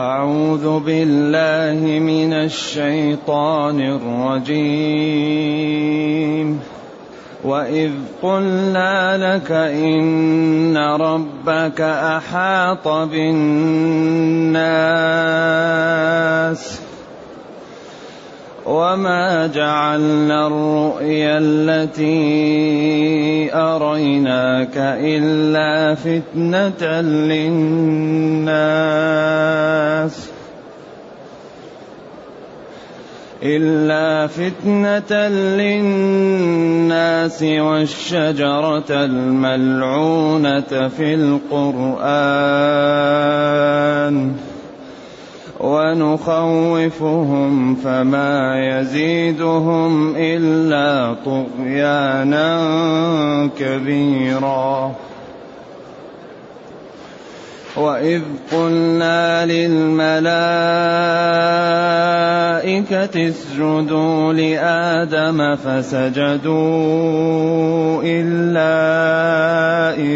أعوذ بالله من الشيطان الرجيم. وإذ قلنا لك إن ربك أحاط بالناس وما جعلنا الرؤيا التي أريناك إلا فتنة للناس إلا فتنة للناس والشجرة الملعونة في القرآن ونخوفهم فما يزيدهم إلا طغيانا كبيرا. وإذ قلنا للملائكة اسجدوا لآدم فسجدوا إلا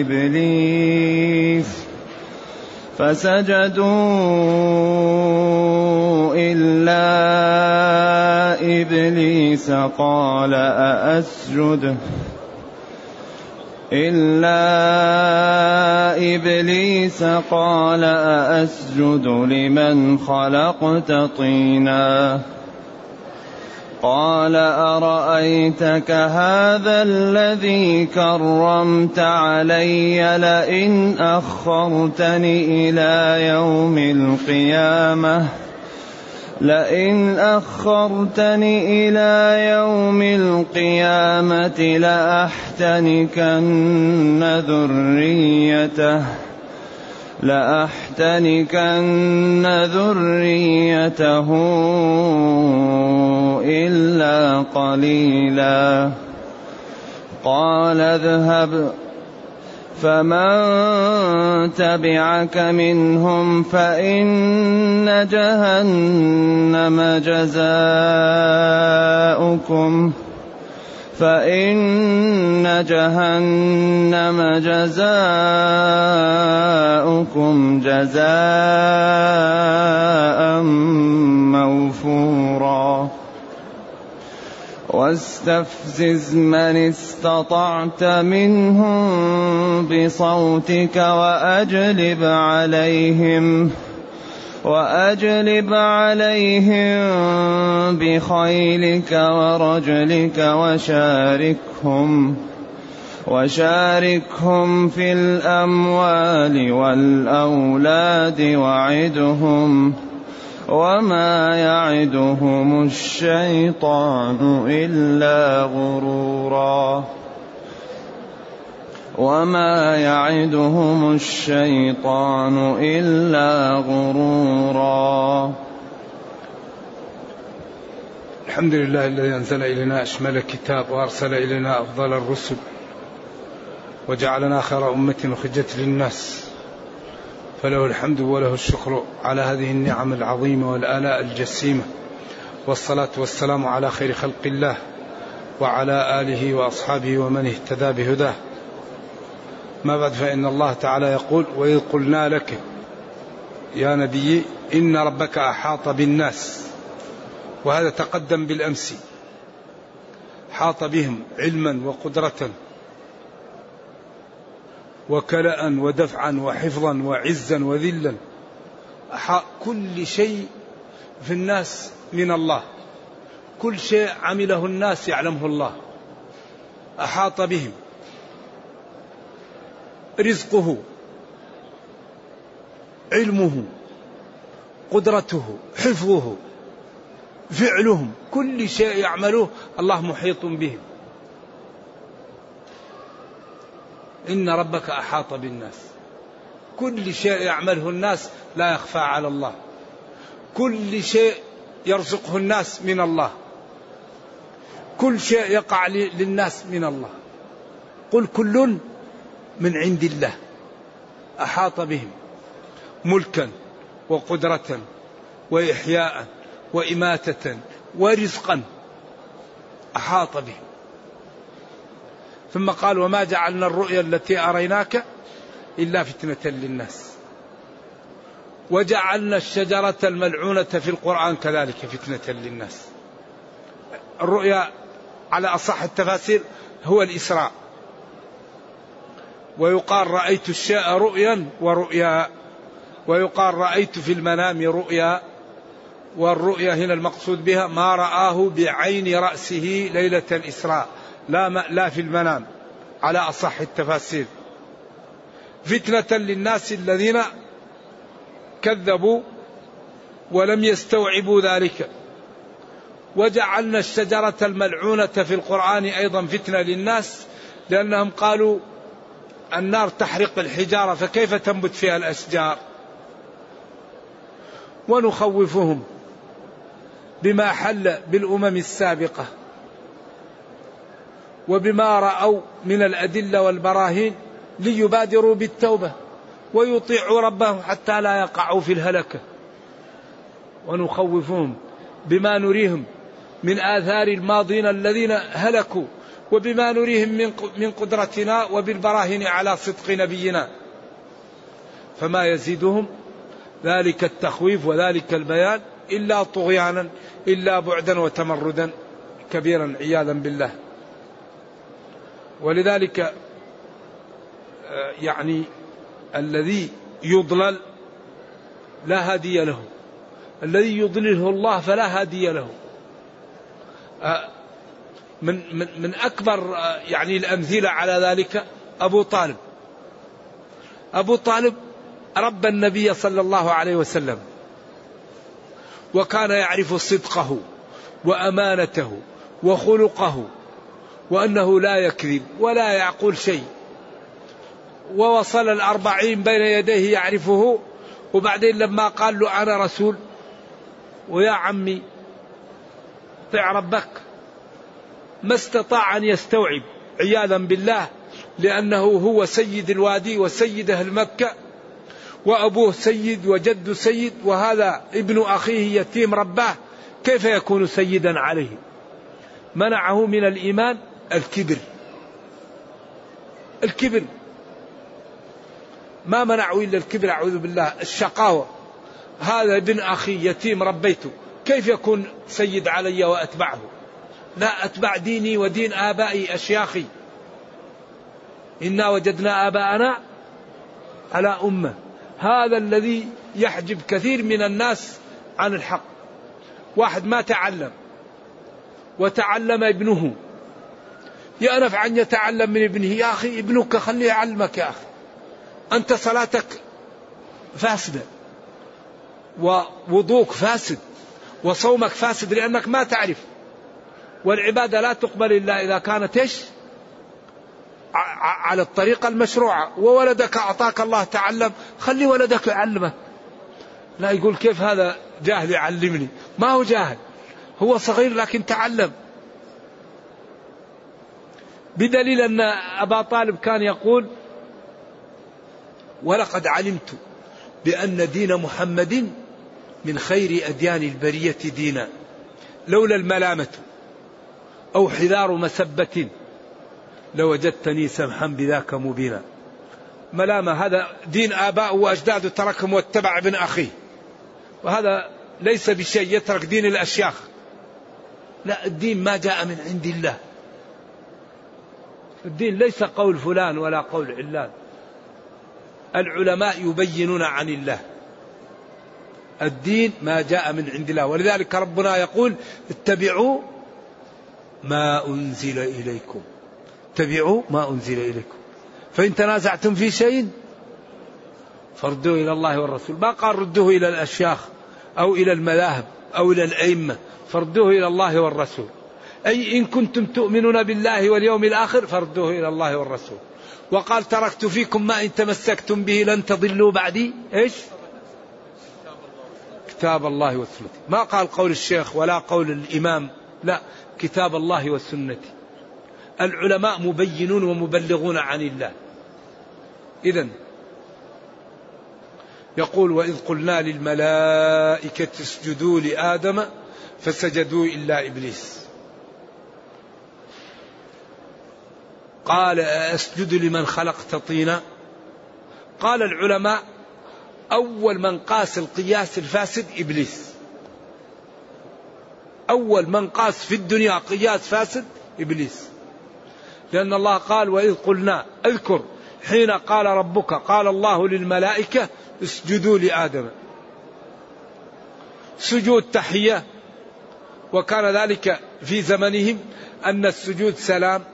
إبليس فسجدوا إلا إبليس قال أأسجد إلا إبليس قال أأسجد لمن خلقت طيناً قال أرأيتك هذا الذي كرمت علي لئن أخرتني إلى يوم القيامة؟ لئن أخرتني إلى يوم القيامة لأحتنكن ذريته لأحتنكن ذريته. إلا قليلا. قال اذهب فمن تبعك منهم فإن جهنم جزاؤكم. فإن جهنم جزاؤكم جزاء موفورا. واستفزز من استطعت منهم بصوتك وأجلب عليهم ۖ وأجلب عليهم بخيلك ورجلك وشاركهم وشاركهم في الأموال والأولاد وعدهم. وما يعدهم الشيطان الا غرورا. وما يعدهم الشيطان الا غرورا. الحمد لله الذي أنزل إلينا أشمل الكتاب وأرسل إلينا أفضل الرسل وجعلنا خير أمة أخرجت للناس. فله الحمد وله الشكر على هذه النعم العظيمة والآلاء الجسيمة. والصلاة والسلام على خير خلق الله وعلى آله وأصحابه ومن اهتدى بهداه. ما بعد فإن الله تعالى يقول وإذ قلنا لك يا نبي إن ربك أحاط بالناس وهذا تقدم بالأمس. حاط بهم علما وقدرة وكلاء ودفعا وحفظا وعزا وذلا. كل شيء في الناس من الله. كل شيء عمله الناس يعلمه الله. أحاط بهم. رزقه. علمه. قدرته. حفظه. فعلهم. كل شيء يعملوه. الله محيط بهم. إن ربك أحاط بالناس. كل شيء يعمله الناس لا يخفى على الله. كل شيء يرزقه الناس من الله. كل شيء يقع للناس من الله. قل كل من عند الله. أحاط بهم ملكا وقدره واحياء واماته ورزقا. أحاط بهم. ثم قال وما جعلنا الرؤيا التي أريناك إلا فتنة للناس. وجعلنا الشجرة الملعونة في القرآن كذلك فتنة للناس. الرؤيا على أصح التفاسير هو الإسراء. ويقال رأيت الشيء رؤيا ورؤيا. ويقال رأيت في المنام رؤيا. والرؤيا هنا المقصود بها ما رآه بعين رأسه ليلة الإسراء. لا لا في المنام. على أصح التفاسير. فتنة للناس الذين كذبوا ولم يستوعبوا ذلك. وجعلنا الشجرة الملعونة في القرآن أيضا فتنة للناس لأنهم قالوا النار تحرق الحجارة فكيف تنبت فيها الأشجار؟ ونخوفهم بما حل بالأمم السابقة. وبما رأوا من الأدلة والبراهين ليبادروا بالتوبة ويطيعوا ربهم حتى لا يقعوا في الهلكة. ونخوفهم بما نريهم من آثار الماضين الذين هلكوا وبما نريهم من من قدرتنا وبالبراهين على صدق نبينا. فما يزيدهم ذلك التخويف وذلك البيان إلا طغيانا إلا بعدا وتمردا. كبيرا عياذا بالله. ولذلك آه، يعني الذي يضلل لا هادي له. الذي يضلله الله فلا هادي له. آه، من من من أكبر آه، يعني الأمثلة على ذلك أبو طالب. أبو طالب ربى النبي صلى الله عليه وسلم وكان يعرف صدقه وأمانته وخلقه وأنه لا يكذب ولا يعقل شيء. ووصل الأربعين بين يديه يعرفه وبعدين لما قال له أنا رسول ويا عمي طع ربك. ما استطاع أن يستوعب عياذا بالله لأنه هو سيد الوادي وسيد أهل مكة وأبوه سيد وجد سيد وهذا ابن أخيه يتيم رباه. كيف يكون سيدا عليه؟ منعه من الإيمان؟ الكبر. الكبر. ما منعوا إلا الكبر أعوذ بالله. الشقاوة. هذا ابن أخي يتيم ربيته. كيف يكون سيد علي وأتبعه؟ لا أتبع ديني ودين آبائي أشياخي. إنا وجدنا آباءنا على أمة. هذا الذي يحجب كثير من الناس عن الحق. واحد ما تعلم وتعلم ابنه. يأنف أن يتعلم من ابنه. يا أخي ابنك خليه يعلمك يا أخي. أنت صلاتك فاسدة ووضوك فاسد وصومك فاسد لأنك ما تعرف. والعبادة لا تقبل إلا إذا كانت إيش؟ على الطريقة المشروعة. وولدك أعطاك الله تعلم. خلي ولدك يعلمك لا يقول كيف هذا جاهل يعلمني؟ ما هو جاهل. هو صغير لكن تعلم. بدليل أن أبا طالب كان يقول ولقد علمت بأن دين محمد من خير أديان البرية دينا لولا الملامة أو حذار مسبة لوجدتني سمحا بذاك مبينا. ملامة هذا دين آباء وأجداده تركهم واتبع ابن أخيه. وهذا ليس بشيء يترك دين الأشياخ. لا الدين ما جاء من عند الله. الدين ليس قول فلان ولا قول علان. العلماء يبينون عن الله. الدين ما جاء من عند الله. ولذلك ربنا يقول اتبعوا ما أنزل إليكم. اتبعوا ما أنزل إليكم. فإن تنازعتم في شيء فردوه إلى الله والرسول. ما قال ردوه إلى الأشياخ أو إلى المذاهب أو إلى الأئمة. فردوه إلى الله والرسول. أي إن كنتم تؤمنون بالله واليوم الآخر فردوه إلى الله والرسول. وقال تركت فيكم ما إن تمسكتم به لن تضلوا بعدي. إيش؟ كتاب الله والسنة ما قال قول الشيخ ولا قول الإمام. لا كتاب الله والسنة العلماء مبينون ومبلغون عن الله. إذا يقول وإذ قلنا للملائكة اسجدوا لآدم فسجدوا إلا إبليس. قال أسجد لمن خلقت طينا. قال العلماء أول من قاس القياس الفاسد إبليس. أول من قاس في الدنيا قياس فاسد إبليس. لأن الله قال وإذ قلنا اذكر حين قال ربك قال الله للملائكة اسجدوا لآدم. سجود تحية وكان ذلك في زمنهم أن السجود سلام.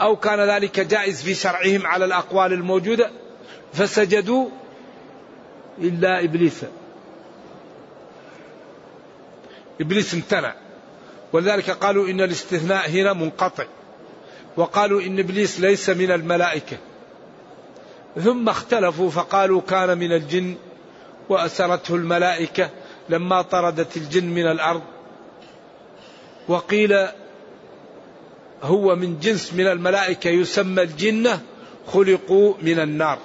أو كان ذلك جائز في شرعهم على الأقوال الموجودة فسجدوا إلا إبليس. إبليس امتنع. ولذلك قالوا إن الاستثناء هنا منقطع. وقالوا إن إبليس ليس من الملائكة. ثم اختلفوا فقالوا كان من الجن وأسرته الملائكة لما طردت الجن من الأرض. وقيل هو من جنس من الملائكة يسمى الجنة خلقوا من النار.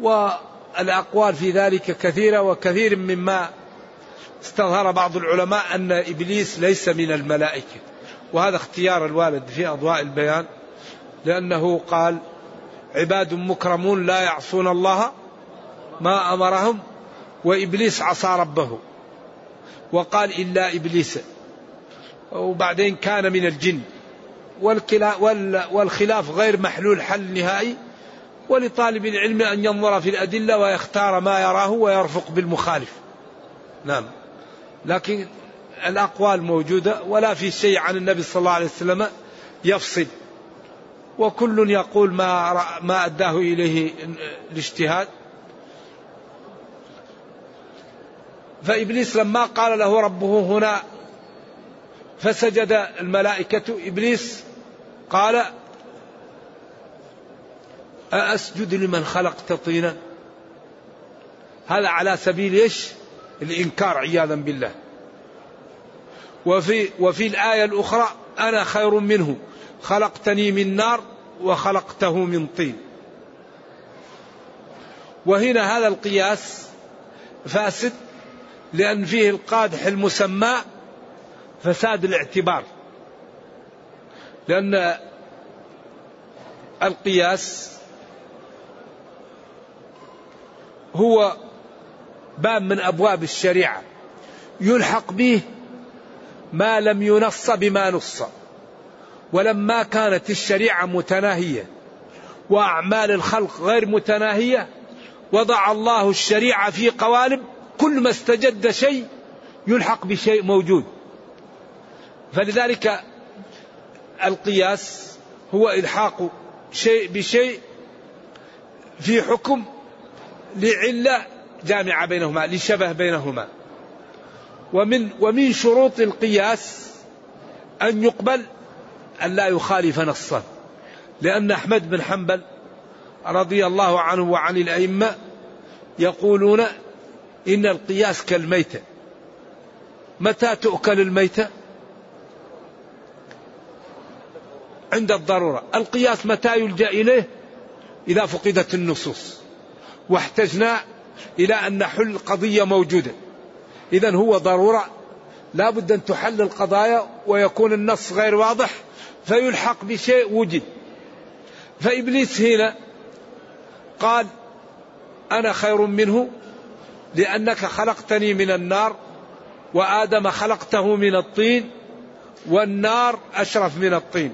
والأقوال في ذلك كثيرة وكثير مما استظهر بعض العلماء أن إبليس ليس من الملائكة. وهذا اختيار الوالد في أضواء البيان لأنه قال عباد مكرمون لا يعصون الله ما أمرهم وإبليس عصى ربه. وقال إلا إبليس. وبعدين كان من الجن. والخلاف غير محلول حل نهائي. ولطالب العلم أن ينظر في الأدلة ويختار ما يراه ويرفق بالمخالف. نعم. لكن الأقوال موجودة ولا في شيء عن النبي صلى الله عليه وسلم يفصل. وكل يقول ما ما أداه إليه الاجتهاد. فإبليس لما قال له ربه هنا فسجد الملائكة إبليس قال أسجد لمن خلقت طينا؟ هذا على سبيل إيش؟ الإنكار عياذا بالله. وفي وفي الآية الأخرى أنا خير منه خلقتني من نار وخلقته من طين. وهنا هذا القياس فاسد. لأن فيه القادح المسمى فساد الاعتبار. لأن القياس هو باب من أبواب الشريعة. يلحق به ما لم ينص بما نص ولما كانت الشريعة متناهية وأعمال الخلق غير متناهية وضع الله الشريعة في قوالب كل ما استجد شيء يلحق بشيء موجود. فلذلك القياس هو إلحاق شيء بشيء في حكم لعلة جامعة بينهما لشبه بينهما. ومن ومن شروط القياس أن يقبل أن لا يخالف نصا. لأن أحمد بن حنبل رضي الله عنه وعن الأئمة يقولون إن القياس كالميتة. متى تؤكل الميتة؟ عند الضرورة. القياس متى يلجأ إليه؟ إذا فقدت النصوص. واحتجنا إلى أن نحل قضية موجودة. إذا هو ضرورة. لا بد أن تحل القضايا ويكون النص غير واضح فيلحق بشيء وجد. فإبليس هنا قال أنا خير منه. لأنك خلقتني من النار وآدم خلقته من الطين والنار أشرف من الطين.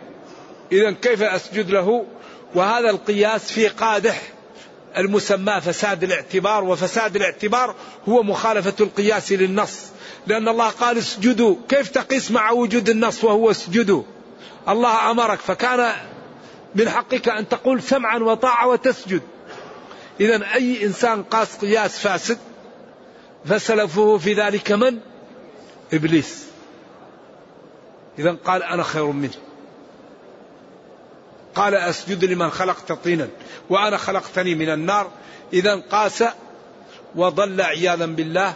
إذا كيف أسجد له؟ وهذا القياس في قادح المسمى فساد الاعتبار وفساد الاعتبار هو مخالفة القياس للنص. لأن الله قال اسجدوا. كيف تقيس مع وجود النص وهو اسجدوا؟ الله أمرك. فكان من حقك أن تقول سمعا وطاعة وتسجد. إذا أي إنسان قاس قياس فاسد فسلفه في ذلك من؟ إبليس. إذا قال أنا خير منه. قال أسجد لمن خلقت طينا وأنا خلقتني من النار. إذا قاس وضل عياذا بالله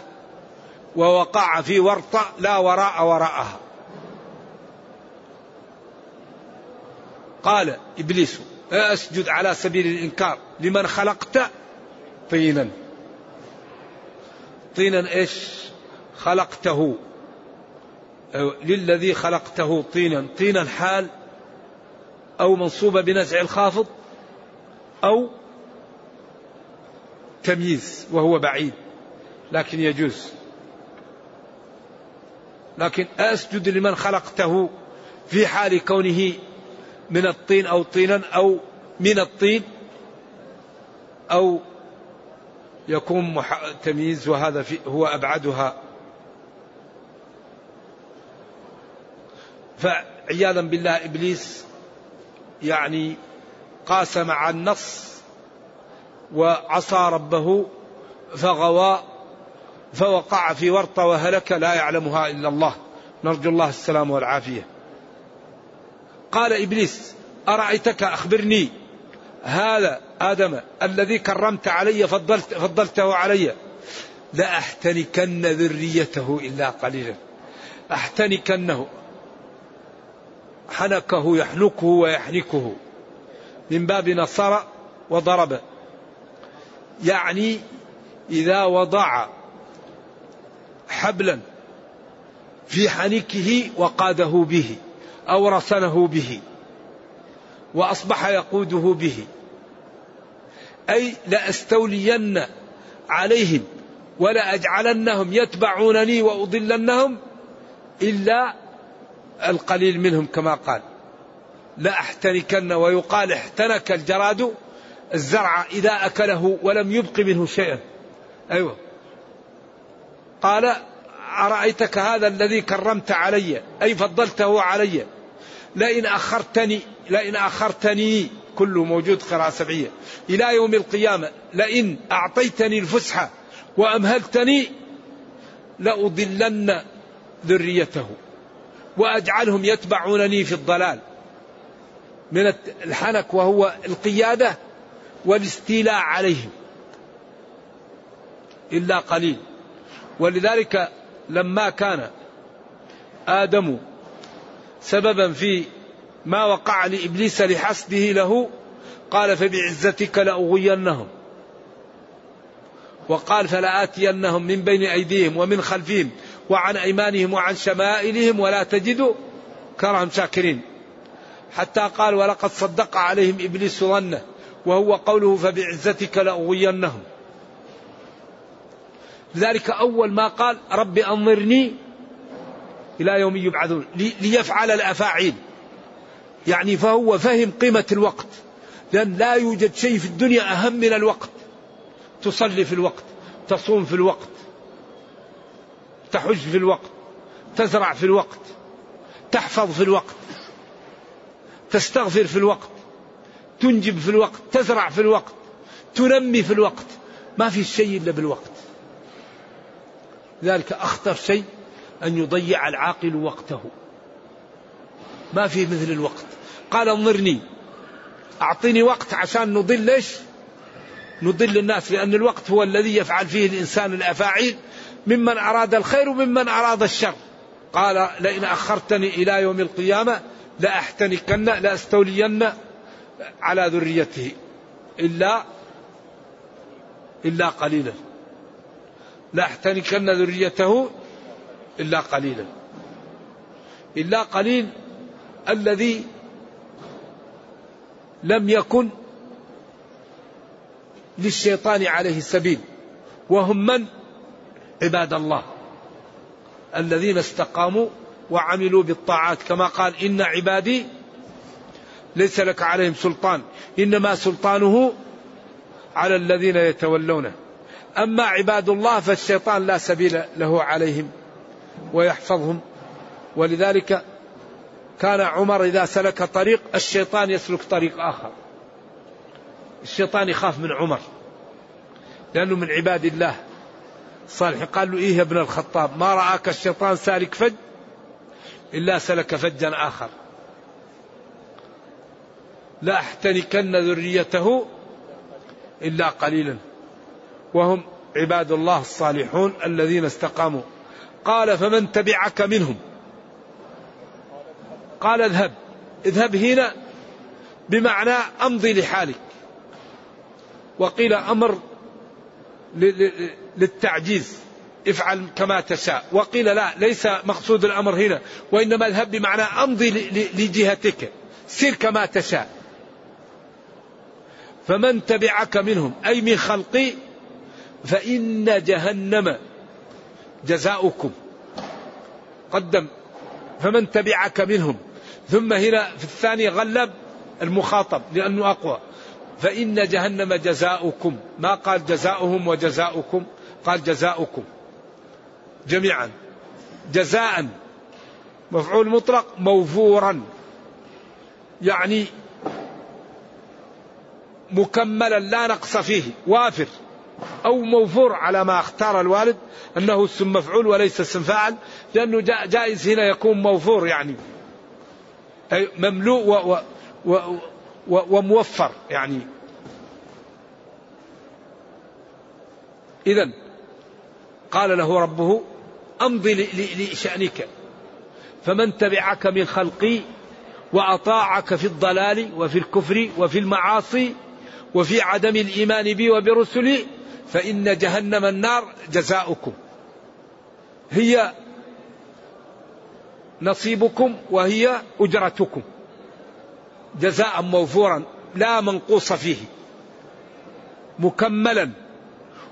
ووقع في ورطة لا وراء وراءها. قال إبليس أسجد على سبيل الإنكار لمن خلقت طينا. طينا إيش؟ خلقته. للذي خلقته طينا. طينا حال أو منصوبة بنزع الخافض أو تمييز وهو بعيد. لكن يجوز. لكن أسجد لمن خلقته في حال كونه من الطين أو طينا أو من الطين أو يكون تمييز وهذا هو أبعدها. فعياذا بالله إبليس يعني قاس مع النص وعصى ربه فغوى فوقع في ورطة وهلك لا يعلمها إلا الله. نرجو الله السلام والعافية. قال إبليس أرأيتك أخبرني؟ هذا آدم الذي كرمت علي فضلت فضلته علي. لأحتنكن ذريته إلا قليلا. أحتنكنه. حنكه يحنكه ويحنكه. من باب نصر وضرب. يعني إذا وضع حبلا في حنكه وقاده به أو رسنه به. وأصبح يقوده به. أي لأستولين عليهم ولا أجعلنهم يتبعونني وأضلنهم إلا القليل منهم كما قال. لا أحتنكن ويقال احتنك الجراد الزرع إذا أكله ولم يبق منه شيئا. أيوة. قال أرأيتك هذا الذي كرمت علي؟ أي فضلته علي؟ لئن أخرتني لئن أخرتني كله موجود قراءة سبعية. إلى يوم القيامة لئن أعطيتني الفسحة وأمهلتني لأضلن ذريته وأجعلهم يتبعونني في الضلال. من الحنك وهو القيادة والاستيلاء عليهم. إلا قليل. ولذلك لما كان آدم سببا في ما وقع لإبليس لحسده له قال فبعزتك لأغوينهم. وقال فلآتينهم من بين أيديهم ومن خلفهم وعن أيمانهم وعن شمائلهم ولا تجد كرهم شاكرين. حتى قال ولقد صدق عليهم إبليس ظنه وهو قوله فبعزتك لأغوينهم. لذلك أول ما قال رب أنظرني إلى يوم يبعثون ليفعل الأفاعيل. يعني فهو فهم قيمة الوقت. لأن لا يوجد شيء في الدنيا أهم من الوقت. تصلي في الوقت تصوم في الوقت تحج في الوقت تزرع في الوقت تحفظ في الوقت تستغفر في الوقت تنجب في الوقت تزرع في الوقت تنمي في الوقت. ما في شيء إلا بالوقت. ذلك أخطر شيء أن يضيع العاقل وقته. ما في مثل الوقت. قال انظرني. أعطني وقت عشان نضل ليش نضل الناس لأن الوقت هو الذي يفعل فيه الإنسان الأفاعيل. ممن أراد الخير وممن أراد الشر. قال لئن أخرتني إلى يوم القيامة لأحتنكن لأستولين على ذريته. إلا إلا قليلا. لأحتنكن ذريته إلا قليلا. إلا قليل الذي لم يكن للشيطان عليه السبيل وهم من؟ عباد الله الذين استقاموا وعملوا بالطاعات. كما قال إن عبادي ليس لك عليهم سلطان إنما سلطانه على الذين يتولونه. أما عباد الله فالشيطان لا سبيل له عليهم. ويحفظهم. ولذلك كان عمر إذا سلك طريق الشيطان يسلك طريق آخر. الشيطان يخاف من عمر لأنه من عباد الله. صالح قال له إيه يا ابن الخطاب ما رآك الشيطان سالك فج؟ إلا سلك فجا آخر. لا أحتنكن ذريته إلا قليلا. وهم عباد الله الصالحون الذين استقاموا. قال فمن تبعك منهم. قال اذهب. اذهب هنا بمعنى امضي لحالك. وقيل أمر للتعجيز. افعل كما تشاء. وقيل لا ليس مقصود الامر هنا. وإنما اذهب بمعنى امضي لجهتك. سير كما تشاء. فمن تبعك منهم أي من خلقي فإن جهنم جزاؤكم. قدم. فمن تبعك منهم. ثم هنا في الثاني غلب المخاطب لأنه أقوى. فإن جهنم جزاؤكم. ما قال جزاؤهم وجزاؤكم؟ قال جزاؤكم. جميعا. جزاء. مفعول مطلق موفورا. يعني مكملا لا نقص فيه. وافر. أو موفور على ما اختار الوالد أنه اسم مفعول وليس اسم فاعل لأنه جائز هنا يكون موفور يعني. أي مملوء و و و وموفر يعني. إذا قال له ربه أمضي لشأنك فمن تبعك من خلقي وأطاعك في الضلال وفي الكفر وفي المعاصي وفي عدم الإيمان بي وبرسلي فإن جهنم النار جزاؤكم. هي نصيبكم وهي أجرتكم. جزاء موفورا لا منقوص فيه. مكملا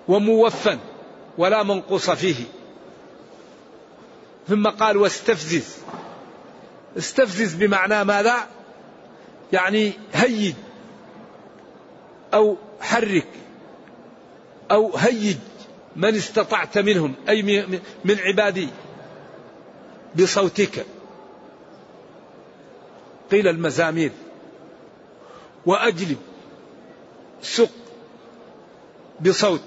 وموفا ولا منقوص فيه. ثم قال واستفزز. استفزز بمعنى ماذا؟ يعني هيج أو حرك. أو هيج من استطعت منهم أي من عبادي بصوتك. قيل المزامير. وأجلب. سق. بصوت.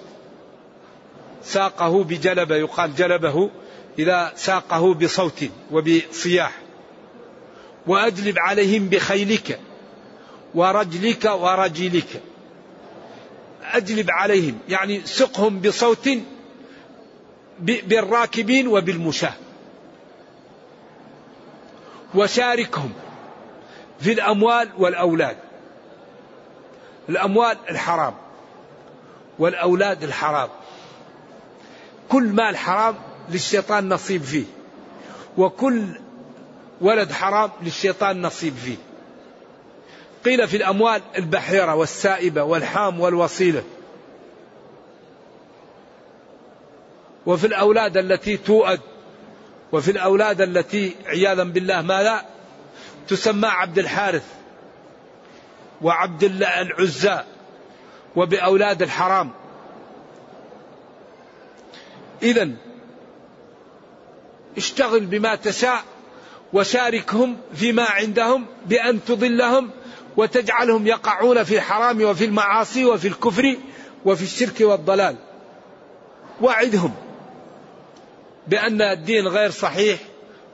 ساقه بجلبة يقال جلبه إذا ساقه بصوت وبصياح. وأجلب عليهم بخيلك ورجلك ورجلك. أجلب عليهم يعني سقهم بصوت بالراكبين وبالمشاة. وشاركهم في الأموال والأولاد. الأموال الحرام والأولاد الحرام. كل مال حرام للشيطان نصيب فيه وكل ولد حرام للشيطان نصيب فيه. قيل في الأموال البحيرة والسائبة والحام والوصيلة. وفي الأولاد التي توأد وفي الأولاد التي عياذا بالله ما لا تسمى عبد الحارث وعبد العزى وبأولاد الحرام. إذا اشتغل بما تشاء وشاركهم فيما عندهم بأن تضلهم وتجعلهم يقعون في الحرام وفي المعاصي وفي الكفر وفي الشرك والضلال. وعدهم بأن الدين غير صحيح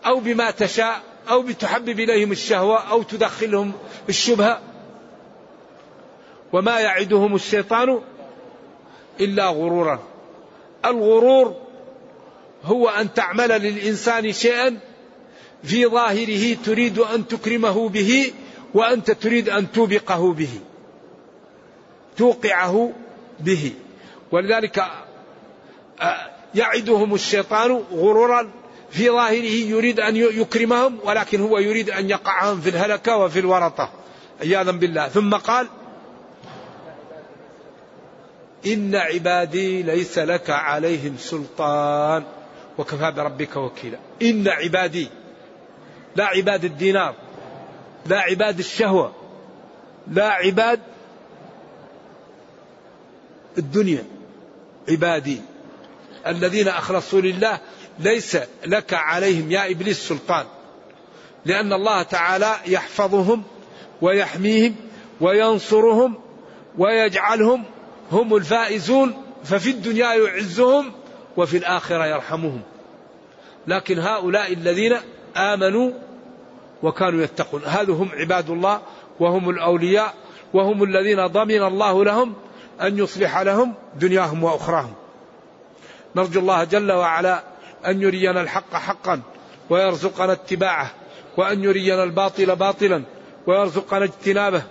أو بما تشاء أو بتحبب إليهم الشهوة أو تدخلهم الشبهة. وما يعدهم الشيطان إلا غرورا. الغرور هو أن تعمل للإنسان شيئا في ظاهره تريد أن تكرمه به وأنت تريد أن توبقه به. توقعه به. ولذلك آه، يعدهم الشيطان غرورا في ظاهره يريد أن يكرمهم ولكن هو يريد أن يقعهم في الهلكة وفي الورطة. عياذا بالله. ثم قال إن عبادي ليس لك عليهم سلطان. وكفى بربك وكيلا. إن عبادي لا عباد الدينار. لا عباد الشهوة لا عباد الدنيا عبادي. الذين أخلصوا لله ليس لك عليهم يا إبليس سلطان. لأن الله تعالى يحفظهم ويحميهم وينصرهم ويجعلهم هم الفائزون ففي الدنيا يعزهم وفي الآخرة يرحمهم. لكن هؤلاء الذين آمنوا وكانوا يتقون. هذا هم عباد الله وهم الأولياء وهم الذين ضمن الله لهم أن يصلح لهم دنياهم وأخراهم. نرجو الله جل وعلا أن يرينا الحق حقا ويرزقنا اتباعه وأن يرينا الباطل باطلا ويرزقنا اجتنابه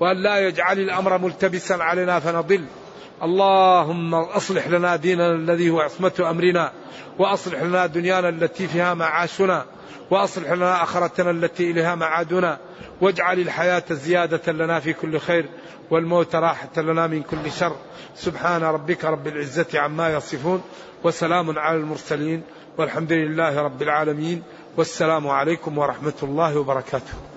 وأن لا يجعل الأمر ملتبسا علينا فنضل. اللهم أصلح لنا ديننا الذي هو عصمة أمرنا وأصلح لنا دنيانا التي فيها معاشنا. وأصلح لنا آخرتنا التي إليها معادنا. واجعل الحياة زيادة لنا في كل خير والموت راحة لنا من كل شر. سبحان ربك رب العزة عما يصفون وسلام على المرسلين والحمد لله رب العالمين. والسلام عليكم ورحمة الله وبركاته.